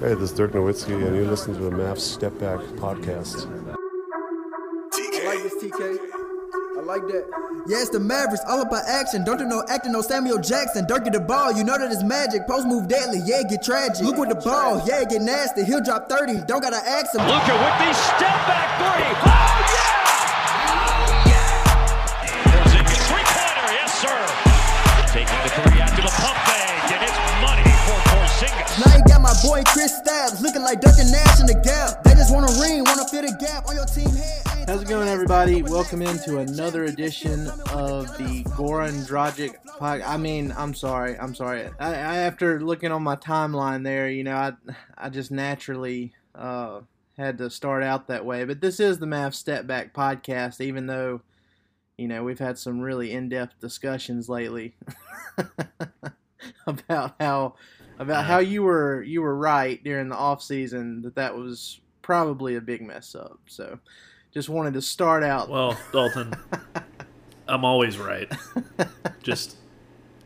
Hey, this is Dirk Nowitzki, and you're listening to the Mavs Step Back podcast. I like this TK. I like that. Yeah, it's the Mavericks, all about action. Don't do no acting, no Samuel Jackson. Dirk get the ball, you know that it's magic. Post move deadly, yeah, get tragic. Luke with the ball, yeah, get nasty. He'll drop 30, don't gotta ask him. Luka with the step back three. Oh, yeah! Porzingis three-pointer, yes, sir. Taking the three after the pump Now you got my boy Chris Stabs looking like Duncan Nash in the gap. They just want a ring, want to fill the gap on your team head. How's it going, everybody? Welcome into another edition of the Goran Dragic podcast. I mean, I'm sorry, I'm sorry. I, I, after looking on my timeline there, you know, I I just naturally uh, had to start out that way. But this is the Mavs Step Back podcast, even though you know we've had some really in-depth discussions lately about how about how you were you were right during the off season that that was probably a big mess up. So just wanted to start out. Well, Dalton, I'm always right. Just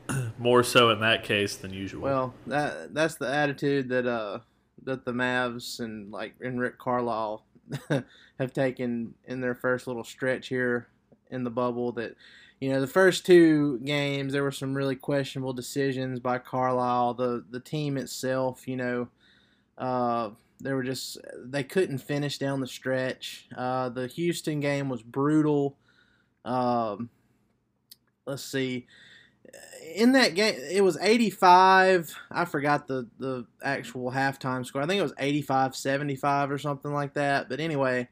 more so in that case than usual. Well, that that's the attitude that uh that the Mavs and like and Rick Carlisle have taken in their first little stretch here in the bubble. That you know the first two games there were some really questionable decisions by Carlisle. The the team itself, you know. Uh, they were just they couldn't finish down the stretch. Uh, the Houston game was brutal. Um, let's see. In that game, it was 85. I forgot the, the actual halftime score. I think it was 85 75 or something like that. But anyway,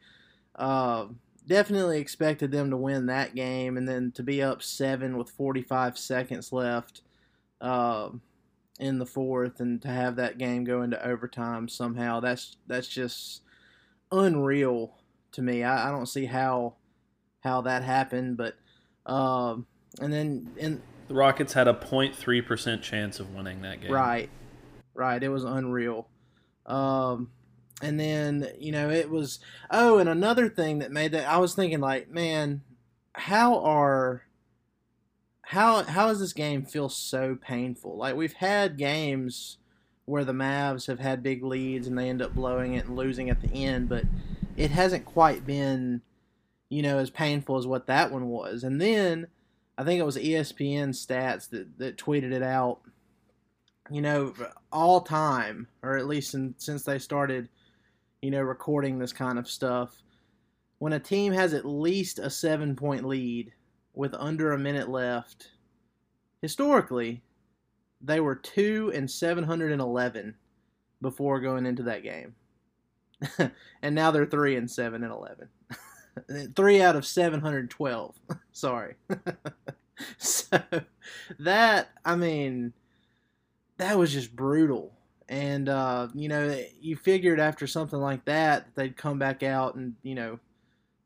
uh, definitely expected them to win that game and then to be up seven with 45 seconds left. Uh, in the fourth and to have that game go into overtime somehow that's that's just unreal to me I, I don't see how how that happened but um and then in the Rockets had a 0.3% chance of winning that game. right right it was unreal um and then you know it was oh and another thing that made that I was thinking like man how are how how does this game feel so painful? Like we've had games where the Mavs have had big leads and they end up blowing it and losing at the end, but it hasn't quite been, you know, as painful as what that one was. And then I think it was ESPN stats that, that tweeted it out. You know, all time, or at least in, since they started, you know, recording this kind of stuff, when a team has at least a seven point lead with under a minute left, historically, they were 2 and 711 before going into that game. and now they're 3 and 7 and 11. 3 out of 712. Sorry. so that I mean that was just brutal. And uh, you know, you figured after something like that they'd come back out and, you know,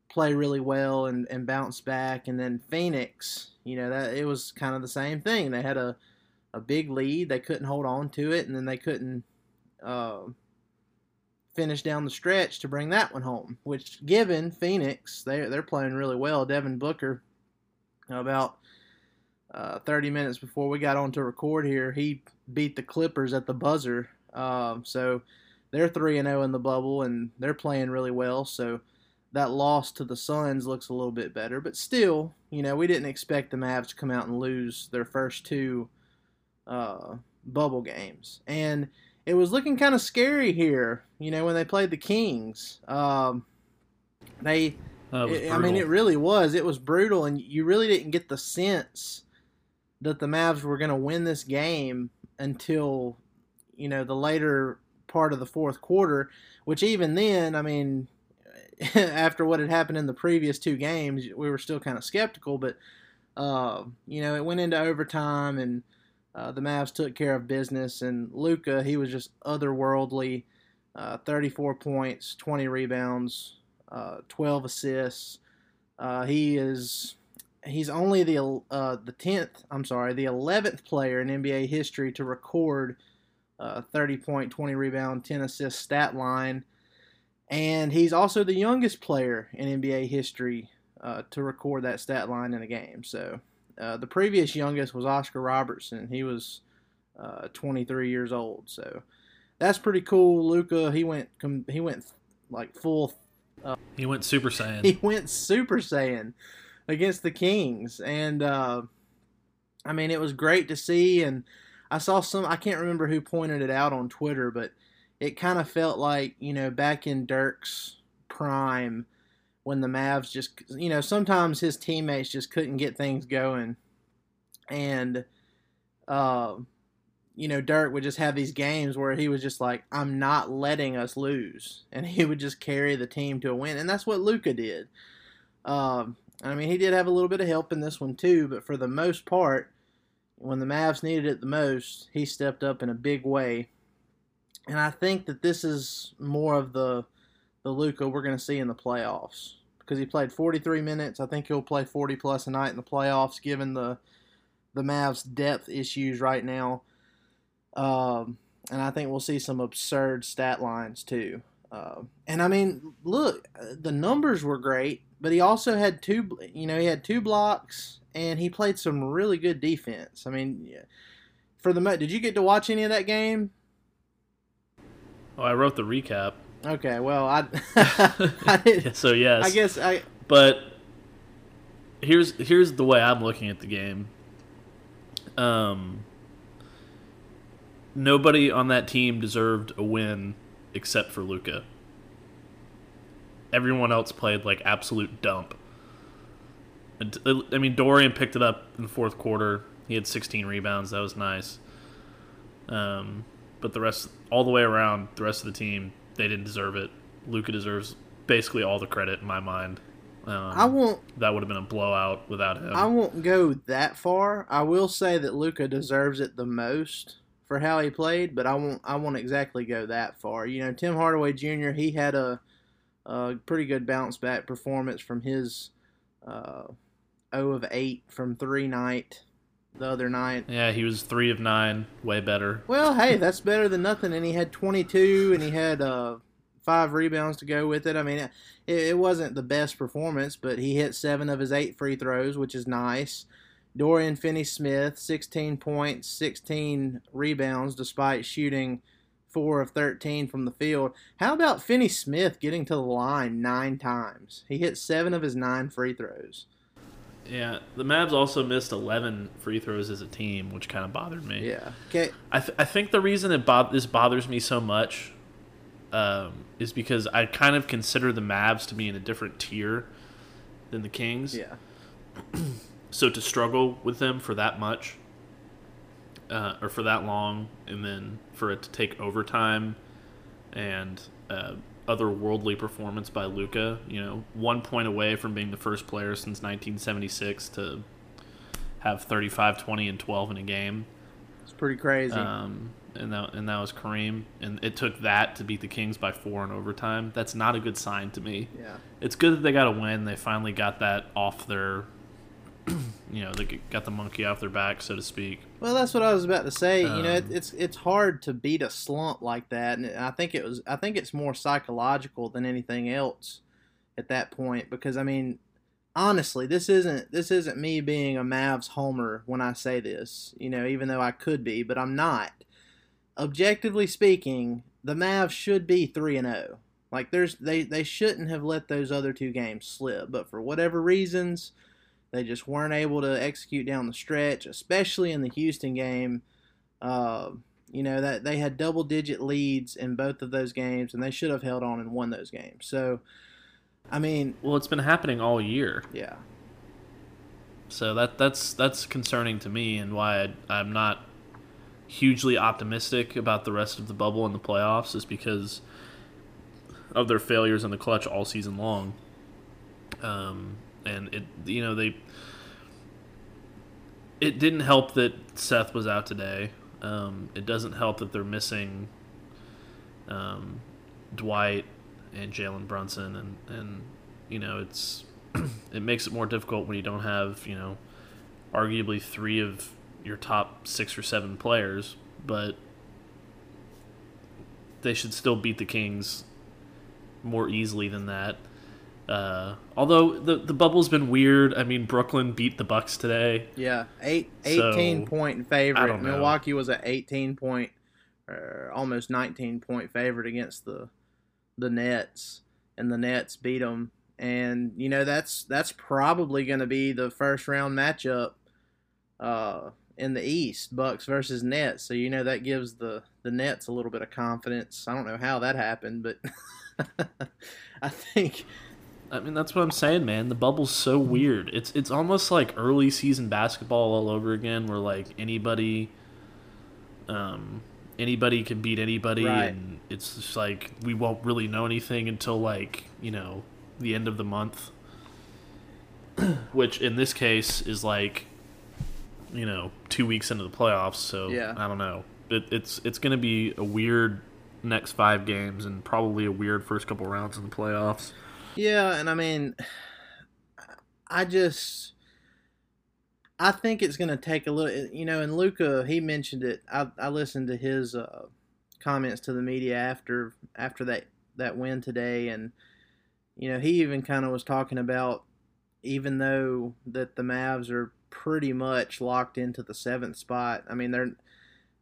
play really well and, and bounce back. And then Phoenix, you know, that it was kind of the same thing. They had a, a big lead, they couldn't hold on to it, and then they couldn't uh, finish down the stretch to bring that one home. Which, given Phoenix, they they're playing really well. Devin Booker, about uh, 30 minutes before we got on to record here, he beat the Clippers at the buzzer. Uh, so they're 3 and 0 in the bubble, and they're playing really well. So that loss to the Suns looks a little bit better, but still, you know, we didn't expect the Mavs to come out and lose their first two uh, bubble games, and it was looking kind of scary here. You know, when they played the Kings, um, they. It, I mean, it really was. It was brutal, and you really didn't get the sense that the Mavs were going to win this game until, you know, the later part of the fourth quarter. Which even then, I mean, after what had happened in the previous two games, we were still kind of skeptical. But uh, you know, it went into overtime, and uh, the Mavs took care of business, and Luka, he was just otherworldly. Uh, 34 points, 20 rebounds, uh, 12 assists. Uh, he is he's only the uh, the 10th, I'm sorry, the 11th player in NBA history to record uh, 30 point, 20 rebound, 10 assist stat line. And he's also the youngest player in NBA history uh, to record that stat line in a game. So uh, the previous youngest was Oscar Robertson. He was uh, 23 years old. So that's pretty cool. Luka, he went he went like full. Uh, he went Super Saiyan. He went Super Saiyan against the Kings, and uh, I mean it was great to see. And I saw some. I can't remember who pointed it out on Twitter, but it kind of felt like you know back in Dirk's prime when the Mavs just you know sometimes his teammates just couldn't get things going, and uh, you know Dirk would just have these games where he was just like I'm not letting us lose, and he would just carry the team to a win, and that's what Luka did. Um, I mean, he did have a little bit of help in this one too, but for the most part, when the Mavs needed it the most, he stepped up in a big way. And I think that this is more of the the Luka we're going to see in the playoffs because he played 43 minutes. I think he'll play 40 plus a night in the playoffs, given the the Mavs' depth issues right now. Um, and I think we'll see some absurd stat lines too. Uh, and I mean, look, the numbers were great, but he also had two. You know, he had two blocks, and he played some really good defense. I mean, for the did you get to watch any of that game? Oh, I wrote the recap. Okay, well, I, I did, so yes, I guess I. But here's here's the way I'm looking at the game. Um, nobody on that team deserved a win except for Luka. Everyone else played like absolute dump. I mean, Dorian picked it up in the fourth quarter. He had 16 rebounds. That was nice. Um, but the rest, all the way around, the rest of the team, they didn't deserve it. Luka deserves basically all the credit in my mind. Um, I won't. That would have been a blowout without him. I won't go that far. I will say that Luka deserves it the most for how he played, but I won't. I won't exactly go that far. You know, Tim Hardaway Jr. He had a, a pretty good bounce back performance from his uh, 0 of 8 from three night the other night. Yeah, he was three of nine, way better. Well, hey, that's better than nothing. And he had 22, and he had uh, five rebounds to go with it. I mean, it, it wasn't the best performance, but he hit seven of his eight free throws, which is nice. Dorian Finney Smith, 16 points, 16 rebounds, despite shooting four of 13 from the field. How about Finney Smith getting to the line nine times? He hit seven of his nine free throws. Yeah, the Mavs also missed 11 free throws as a team, which kind of bothered me. Yeah. Okay. I, th- I think the reason it bo- this bothers me so much um, is because I kind of consider the Mavs to be in a different tier than the Kings. Yeah. so to struggle with them for that much, uh, or for that long, and then for it to take overtime and uh, otherworldly performance by Luka, you know, one point away from being the first player since 1976 to have 35, 20, and 12 in a game. It's pretty crazy. Um, and that and that was Kareem, and it took that to beat the Kings by four in overtime. That's not a good sign to me. Yeah, it's good that they got a win. They finally got that off their, you know, they got the monkey off their back, so to speak. Well, that's what I was about to say. Um, you know, it, it's it's hard to beat a slump like that, and I think it was. I think it's more psychological than anything else at that point because I mean, honestly, this isn't this isn't me being a Mavs homer when I say this. You know, even though I could be, but I'm not objectively speaking, the Mavs should be three and zero. Like there's they they shouldn't have let those other two games slip, but for whatever reasons, they just weren't able to execute down the stretch, especially in the Houston game. Uh, you know that they had double digit leads in both of those games, and they should have held on and won those games. So, I mean, well, it's been happening all year. Yeah. So that that's that's concerning to me, and why I, I'm not hugely optimistic about the rest of the bubble in the playoffs is because of their failures in the clutch all season long. Um, and it, you know, they it didn't help that Seth was out today. Um, it doesn't help that they're missing um, Dwight and Jalen Brunson, and and you know it's it makes it more difficult when you don't have you know arguably three of your top six or seven players, but they should still beat the Kings more easily than that. Uh, although the the bubble's been weird. I mean, Brooklyn beat the Bucks today. Yeah, eight, 18 So, point favorite. Milwaukee was an 18 point, or almost 19 point favorite against the the Nets, and the Nets beat them. And you know that's that's probably going to be the first round matchup uh, in the East, Bucks versus Nets. So you know that gives the the Nets a little bit of confidence. I don't know how that happened, but I think I mean, that's what I'm saying, man. The bubble's so weird. It's it's almost like early season basketball all over again, where like anybody, um, anybody can beat anybody, Right. and it's just like we won't really know anything until like you know the end of the month, which in this case is like, you know, two weeks into the playoffs. So Yeah. I don't know. It, it's it's gonna be a weird next five games and probably a weird first couple rounds in the playoffs. Yeah, and I mean, I just, I think it's going to take a little, you know. And Luka, he mentioned it. I, I listened to his uh, comments to the media after after that that win today, and you know, he even kind of was talking about, even though that the Mavs are pretty much locked into the seventh spot. I mean, they're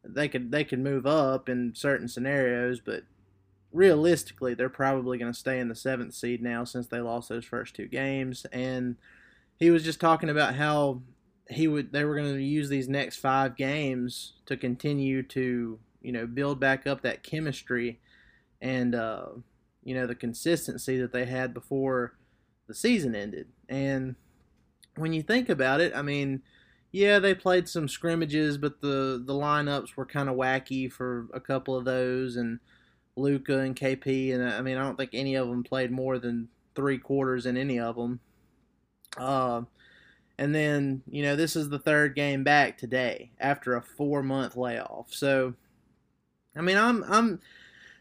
they could they could move up in certain scenarios, but realistically, they're probably going to stay in the seventh seed now since they lost those first two games. And he was just talking about how he would they were going to use these next five games to continue to you know build back up that chemistry and uh, you know the consistency that they had before the season ended. And when you think about it, I mean. Yeah, they played some scrimmages, but the, the lineups were kind of wacky for a couple of those, and Luka and KP, and I mean, I don't think any of them played more than three quarters in any of them. Uh, and then, you know, this is the third game back today after a four month layoff. So, I mean, I'm, I'm,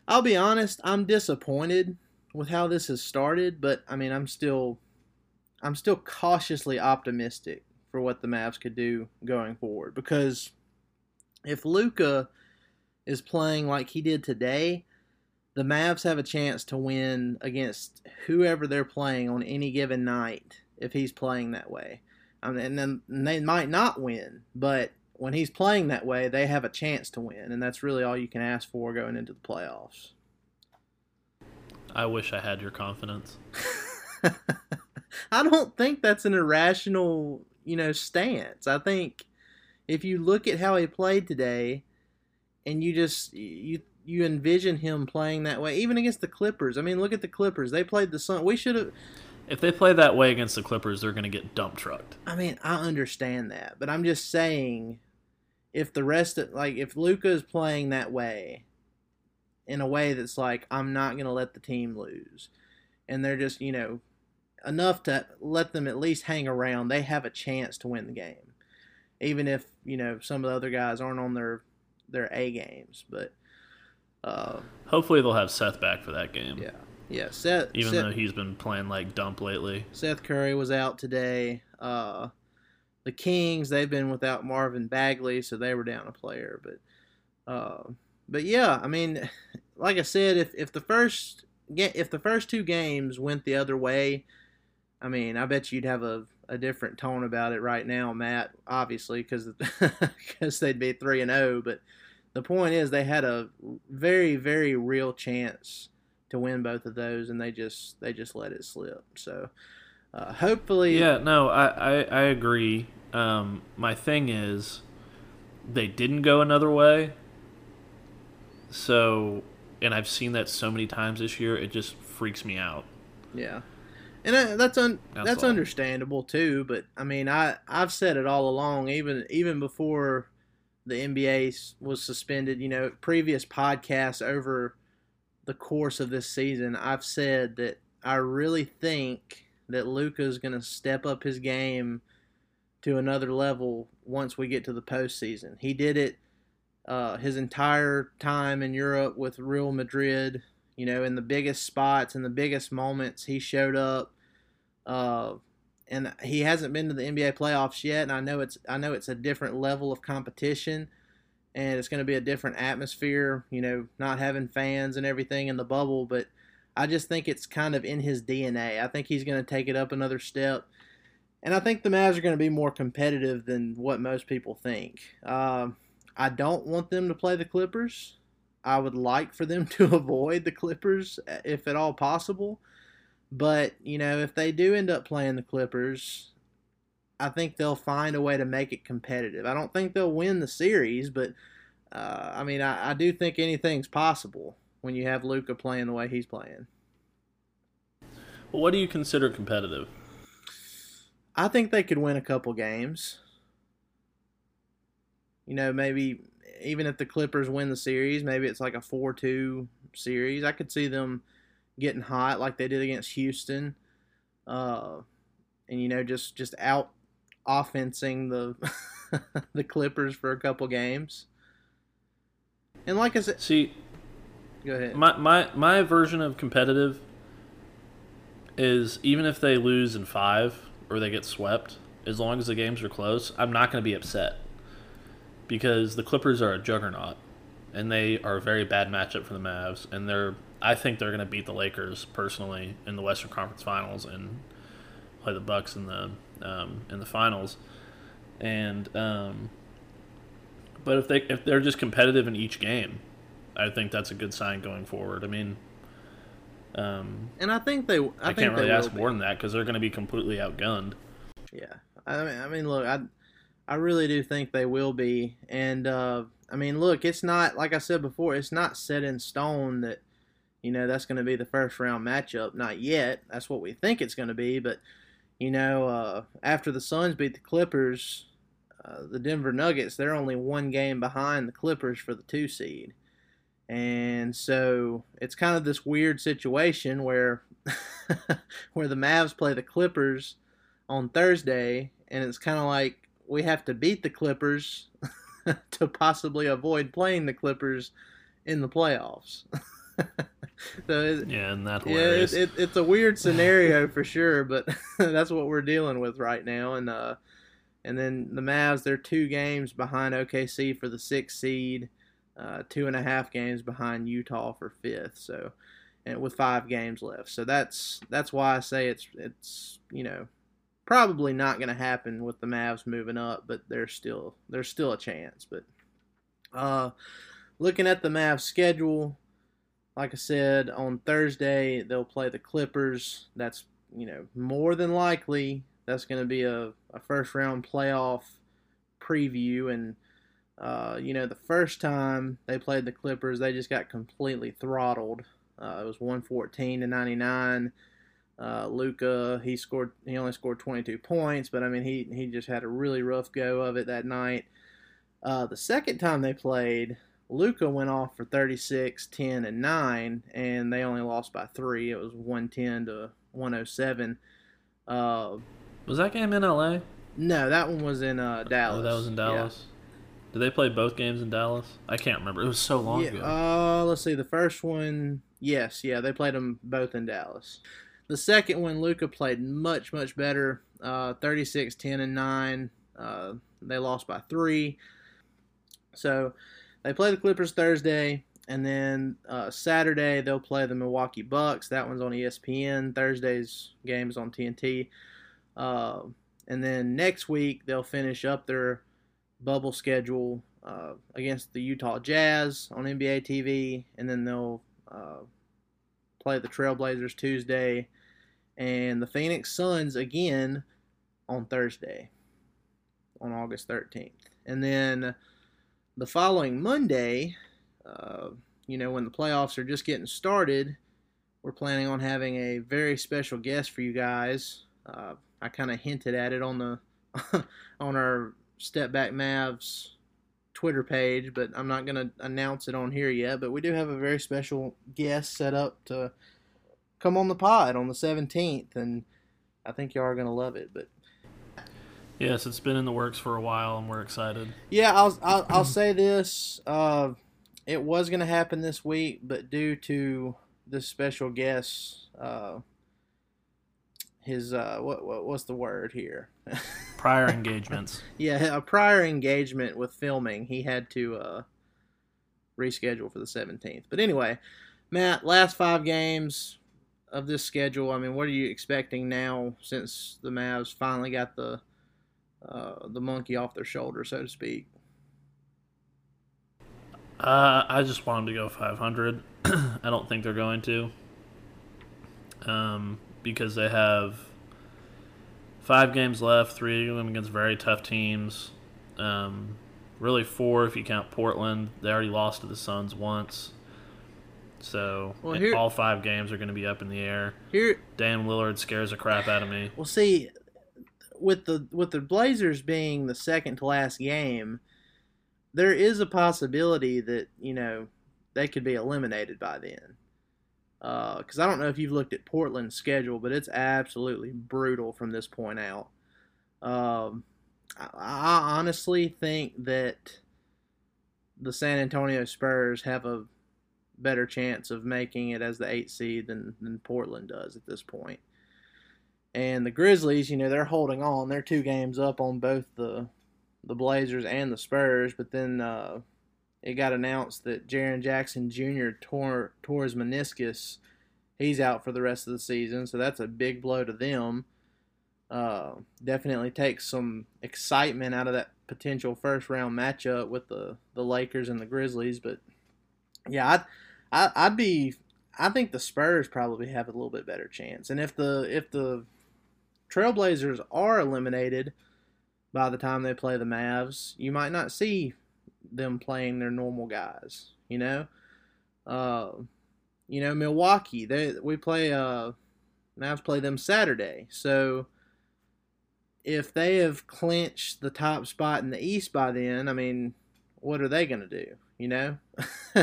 I'll be honest, I'm disappointed with how this has started, but I mean, I'm still, I'm still cautiously optimistic for what the Mavs could do going forward because if Luka is playing like he did today, the Mavs have a chance to win against whoever they're playing on any given night if he's playing that way. I mean, and then and they might not win, but when he's playing that way, they have a chance to win, and that's really all you can ask for going into the playoffs. I wish I had your confidence. I don't think that's an irrational, you know, stance. I think if you look at how he played today, and you just you you envision him playing that way, even against the Clippers. I mean, look at the Clippers. They played the Sun. We should have. If they play that way against the Clippers, they're going to get dump trucked. I mean, I understand that, but I'm just saying, if the rest of like if Luka is playing that way, in a way that's like I'm not gonna let the team lose, and they're just you know enough to let them at least hang around, they have a chance to win the game, even if you know some of the other guys aren't on their their A games. But uh, Hopefully, they'll have Seth back for that game. yeah, yeah, Seth. Even Seth, though he's been playing like dump lately. Seth Curry was out today. Uh, the Kings they've been without Marvin Bagley, so they were down a player. But uh, but yeah, I mean, like I said, if if the first if the first two games went the other way, I mean, I bet you'd have a, a different tone about it right now, Matt. Obviously, because because they'd be three and zero. But the point is, they had a very very real chance to win both of those, and they just they just let it slip. So uh, hopefully, Yeah, no, I, I, I agree. Um, my thing is, they didn't go another way. So, and I've seen that so many times this year, it just freaks me out. Yeah, and uh, that's un- That's that's, understandable too. But I mean, I I've said it all along, even even before the NBA was suspended. You know, previous podcasts over the course of this season, I've said that I really think that Luka is going to step up his game to another level once we get to the postseason. He did it uh, his entire time in Europe with Real Madrid. You know, in the biggest spots and the biggest moments, he showed up. Uh, and he hasn't been to the NBA playoffs yet. And I know it's I know it's a different level of competition, and it's going to be a different atmosphere. You know, not having fans and everything in the bubble, but I just think it's kind of in his DNA. I think he's going to take it up another step. And I think the Mavs are going to be more competitive than what most people think. Uh, I don't want them to play the Clippers. I would like for them to avoid the Clippers if at all possible. But, you know, if they do end up playing the Clippers, I think they'll find a way to make it competitive. I don't think they'll win the series, but uh, I mean, I, I do think anything's possible when you have Luka playing the way he's playing. Well, what do you consider competitive? I think they could win a couple games. You know, maybe even if the Clippers win the series, maybe it's like a 4 2 series. I could see them getting hot like they did against Houston. Uh, and, you know, just, just out offensing the the Clippers for a couple games. And like I said, see, go ahead. My my my version of competitive is even if they lose in five or they get swept, as long as the games are close, I'm not going to be upset because the Clippers are a juggernaut and they are a very bad matchup for the Mavs, and they're I think they're going to beat the Lakers personally in the Western Conference Finals and play the Bucks in the um, in the finals, and um, but if they if they're just competitive in each game, I think that's a good sign going forward. I mean, um, and I think they. I, I think can't really ask more be. than that because they're going to be completely outgunned. Yeah, I mean, I mean, look, I, I really do think they will be, and uh, I mean, look, it's not like I said before, it's not set in stone that, you know, that's going to be the first round matchup. Not yet. That's what we think it's going to be, but you know, uh, after the Suns beat the Clippers, uh, the Denver Nuggets, they're only one game behind the Clippers for the two seed. And so it's kind of this weird situation where where the Mavs play the Clippers on Thursday and it's kind of like we have to beat the Clippers to possibly avoid playing the Clippers in the playoffs. so it, Yeah, and that yeah, it, it, it's a weird scenario for sure, but that's what we're dealing with right now. And uh, and then the Mavs, they're two games behind OKC for the sixth seed, uh, two and a half games behind Utah for fifth. So, and with five games left, so that's that's why I say it's it's you know probably not going to happen with the Mavs moving up, but there's still there's still a chance. But uh, looking at the Mavs schedule, like I said, on Thursday they'll play the Clippers. That's you know more than likely that's going to be a, a first round playoff preview and. Uh, you know, the first time they played the Clippers, they just got completely throttled. Uh, it was 114 to 99. Uh, Luka, he scored. He only scored 22 points, but I mean, he he just had a really rough go of it that night. Uh, the second time they played, Luka went off for 36, 10, and 9, and they only lost by three. It was 110 to 107. Uh, was that game in LA? no, that one was in uh, Dallas. Oh, that was in Yeah. Dallas. Did they play both games in Dallas? I can't remember. It was so long Yeah, ago. uh, let's see. The first one, yes, yeah, they played them both in Dallas. The second one, Luka played much, much better. Uh, 36, 10, and 9. Uh, they lost by three. So they play the Clippers Thursday, and then uh, Saturday they'll play the Milwaukee Bucks. That one's on ESPN. Thursday's game is on TNT. Uh, and then next week they'll finish up their bubble schedule uh, against the Utah Jazz on NBA TV, and then they'll uh, play the Trailblazers Tuesday, and the Phoenix Suns again on Thursday, on August 13th. And then the following Monday, uh, you know, when the playoffs are just getting started, we're planning on having a very special guest for you guys. Uh, I kind of hinted at it on the on our Step Back Mavs Twitter page, but I'm not going to announce it on here yet. But we do have a very special guest set up to come on the pod on the 17th, and I think y'all are going to love it. But Yes, it's been in the works for a while, and we're excited. Yeah, I'll I'll, I'll say this. Uh, it was going to happen this week, but due to this special guest, uh, his uh, what, what what's the word here? Prior engagements. yeah, a prior engagement with filming, he had to uh, reschedule for the 17th. But anyway, Matt, last five games of this schedule. I mean, what are you expecting now since the Mavs finally got the uh, the monkey off their shoulder, so to speak? Uh, I just want them to go 500. I don't think they're going to. Um, because they have five games left, three of them against very tough teams. Um, really four if you count Portland. They already lost to the Suns once. So Well, here- all five games are going to be up in the air. Here, Dame Lillard scares the crap out of me. Well, see, with the with the Blazers being the second to last game, there is a possibility that you know they could be eliminated by then. Because I don't know if you've looked at Portland's schedule, but it's absolutely brutal from this point out. Um, I, I honestly think that the San Antonio Spurs have a better chance of making it as the eight seed than, than Portland does at this point. And the Grizzlies, you know, they're holding on. They're two games up on both the the Blazers and the Spurs, but then uh, it got announced that Jaren Jackson Jr. tore tore his meniscus. He's out for the rest of the season, so that's a big blow to them. Uh, definitely takes some excitement out of that potential first round matchup with the, the Lakers and the Grizzlies. But yeah, I'd, I, I'd be I think the Spurs probably have a little bit better chance. And if the if the Trailblazers are eliminated by the time they play the Mavs, you might not see them playing their normal guys. You know, uh, you know Milwaukee. They we play uh, Mavs play them Saturday. So if they have clinched the top spot in the East by then, I mean, what are they going to do? You know,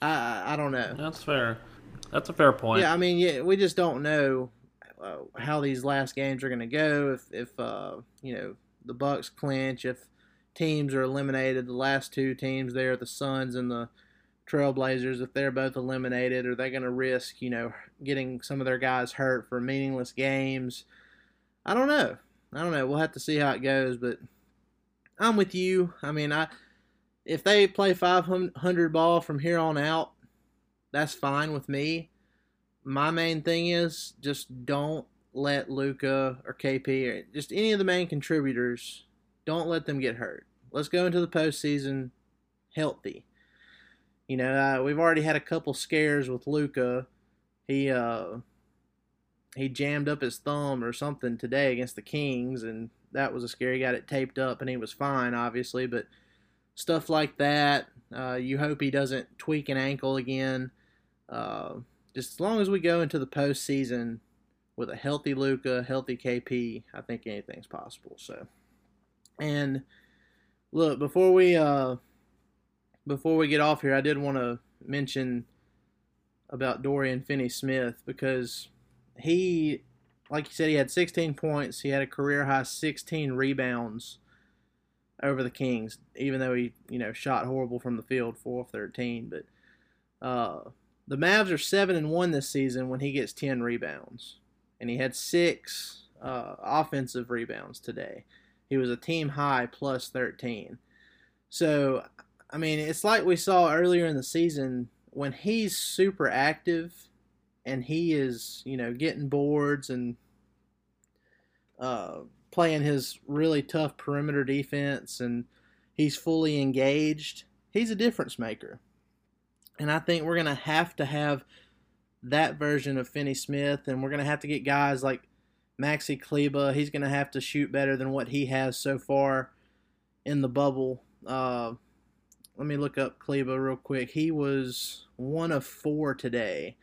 I I don't know. That's fair. That's a fair point. Yeah, I mean, yeah, we just don't know uh, how these last games are going to go. If if uh, you know the Bucks clinch, if teams are eliminated, the last two teams there, the Suns and the Trailblazers, if they're both eliminated, are they going to risk you know getting some of their guys hurt for meaningless games? I don't know. I don't know. We'll have to see how it goes, but I'm with you. I mean, I if they play 500 ball from here on out, that's fine with me. My main thing is just don't let Luka or KP or just any of the main contributors don't let them get hurt. Let's go into the postseason healthy. You know, uh, we've already had a couple scares with Luka. He uh, he jammed up his thumb or something today against the Kings, and that was a scare. He got it taped up, and he was fine, obviously. But stuff like that, uh, you hope he doesn't tweak an ankle again. Uh, just as long as we go into the postseason with a healthy Luka, healthy KP, I think anything's possible. So, and look before we uh, before we get off here, I did want to mention about Dorian Finney-Smith because he, like you said, he had 16 points. He had a career high 16 rebounds over the Kings, even though he, you know, shot horrible from the field, 4 of 13. But uh, the Mavs are 7 and 1 this season when he gets 10 rebounds. And he had six uh, offensive rebounds today. He was a team high plus 13. So, I mean, it's like we saw earlier in the season when he's super active and he is, you know, getting boards and uh, playing his really tough perimeter defense and he's fully engaged, he's a difference maker. And I think we're going to have to have that version of Finney Smith, and we're going to have to get guys like Maxi Kleber. He's going to have to shoot better than what he has so far in the bubble. Uh, let me look up Kleber real quick. He was one of four today.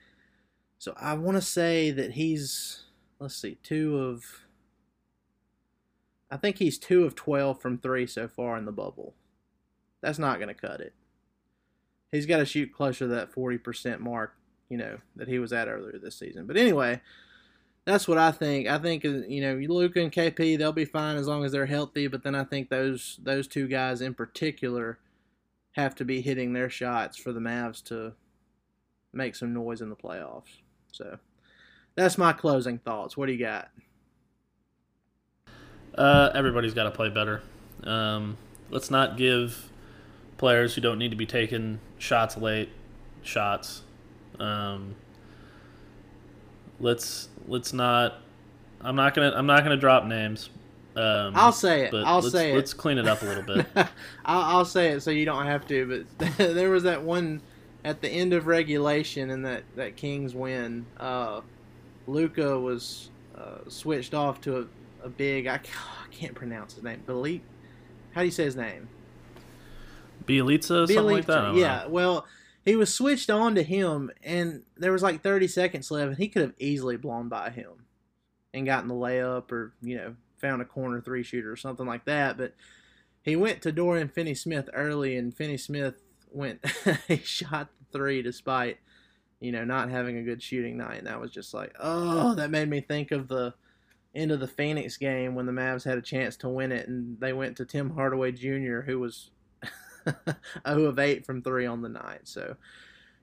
So I want to say that he's, let's see, two of, I think he's two of 12 from three so far in the bubble. That's not going to cut it. He's got to shoot closer to that 40% mark, you know, that he was at earlier this season. But anyway, that's what I think. I think uh, you know Luka and KP they'll be fine as long as they're healthy. But then I think those those two guys in particular have to be hitting their shots for the Mavs to make some noise in the playoffs. So that's my closing thoughts. What do you got? Uh, everybody's got to play better. Um, let's not give players who don't need to be taking shots late shots. Um, let's let's not. I'm not gonna I'm not gonna drop names. Um, I'll say it. but I'll let's, say it. Let's clean it up a little bit. I'll, I'll say it so you don't have to. But there was that one at the end of regulation and that that Kings win. Uh, Luka was uh, switched off to a, a big. I, I can't pronounce his name. Belit. How do you say his name? Bjelica, something like that. Yeah. know. Well, he was switched on to him, and there was like 30 seconds left, and he could have easily blown by him and gotten the layup or you know found a corner three shooter or something like that. But he went to Dorian Finney Smith early, and Finney Smith went he shot the three despite you know not having a good shooting night, and that was just like oh that made me think of the end of the Phoenix game when the Mavs had a chance to win it, and they went to Tim Hardaway Jr., who was 0 of 8 from three on the night. So,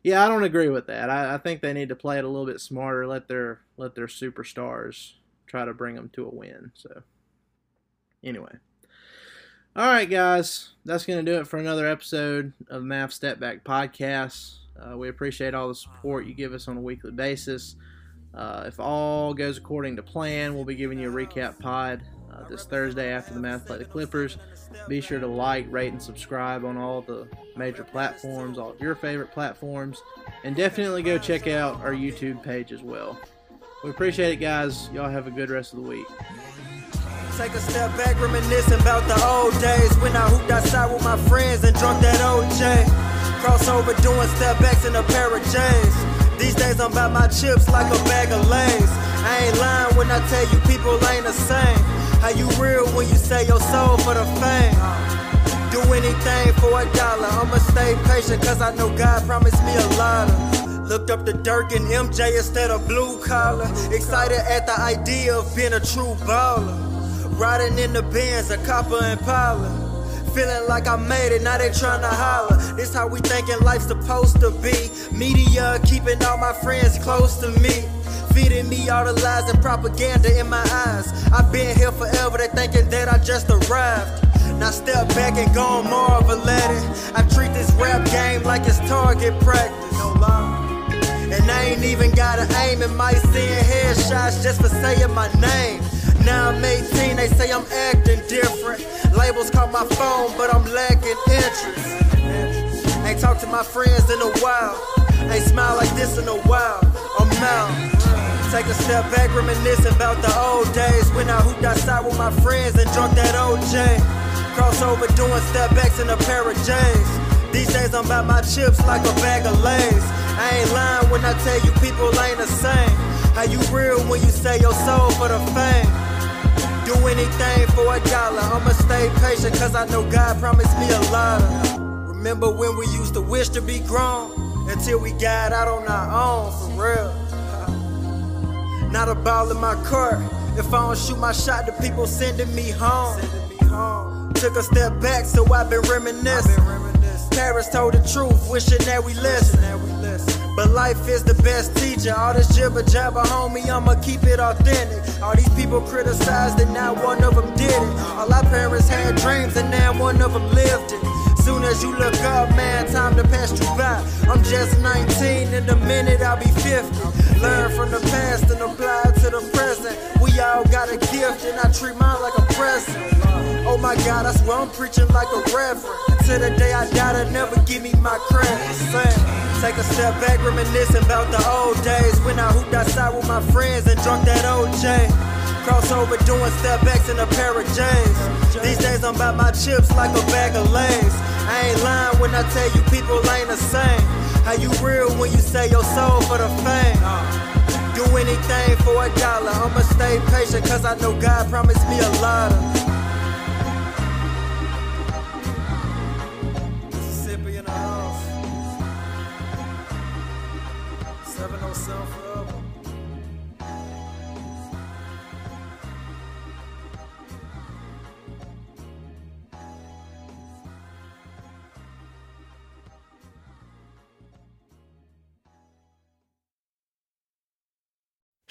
yeah, I don't agree with that. I, I think they need to play it a little bit smarter. Let their let their superstars try to bring them to a win. So, anyway, all right, guys, that's gonna do it for another episode of Mavs Step Back Podcast. Uh, we appreciate all the support you give us on a weekly basis. Uh, if all goes according to plan, we'll be giving you a recap pod this Thursday after the Mavs play the Clippers. Be sure to like, rate, and subscribe on all the major platforms, all of your favorite platforms, and definitely go check out our YouTube page as well. We appreciate it, guys. Y'all have a good rest of the week. Take a step back, reminiscing about the old days when I hooped outside with my friends and drunk that OJ. Crossover doing step backs in a pair of J's. These days I'm about my chips like a bag of Lays. I ain't lying when I tell you people ain't the same. How you real when you say your soul for the fame? Do anything for a dollar. I'ma stay patient cause I know God promised me a lot of. Looked up to Dirk and MJ instead of blue collar. Excited at the idea of being a true baller. Riding in the Benz, a copper and Impala. Feeling like I made it, now they tryna holler. This how we thinking life's supposed to be. Media keeping all my friends close to me. Feeding me all the lies and propaganda in my eyes. I've been here forever, they thinking that I just arrived. Now step back and go on Marvel at it. I treat this rap game like it's target practice. No lie. And I ain't even got an aim in my seeing headshots just for saying my name. Now I'm 18, they say I'm acting different. Labels call my phone, but I'm lacking interest. Ain't talked to my friends in a while. Ain't smiled like this in a while. I'm out. Take a step back, reminiscing about the old days when I hooped outside with my friends and drunk that OJ. Crossover doing step backs in a pair of J's. These days I'm about my chips like a bag of Lays. I ain't lying when I tell you people ain't the same. How you real when you say your soul for the fame? Do anything for a dollar. I'ma stay patient cause I know God promised me a lot. Remember when we used to wish to be grown? Until we got out on our own, for real. Not a ball in my court. If I don't shoot my shot, the people sending me home. Took a step back, so I've been reminiscing. Parents told the truth, wishing that we listen. But life is the best teacher. All this jibber jabber, homie, I'ma keep it authentic. All these people criticized, and now one of them did it. All our parents had dreams, and now one of them lived it. Soon as you look up, man, time to pass you by. I'm just 19, in a minute I'll be 50. Learn from the past and apply it to the present. We all got a gift, and I treat mine like a present. Uh, oh my God, I swear I'm preaching like a reverend. Until the day I die, they never give me my credit. Take a step back, reminiscing about the old days when I hooped outside with my friends and drunk that OJ. Crossover doing step backs in a pair of J's. These days I'm about my chips like a bag of Lays. I ain't lying when I tell you people ain't the same. How you real when you say your soul for the fame? Do anything for a dollar. I'ma stay patient cause I know God promised me a lot of. Mississippi in the house. 707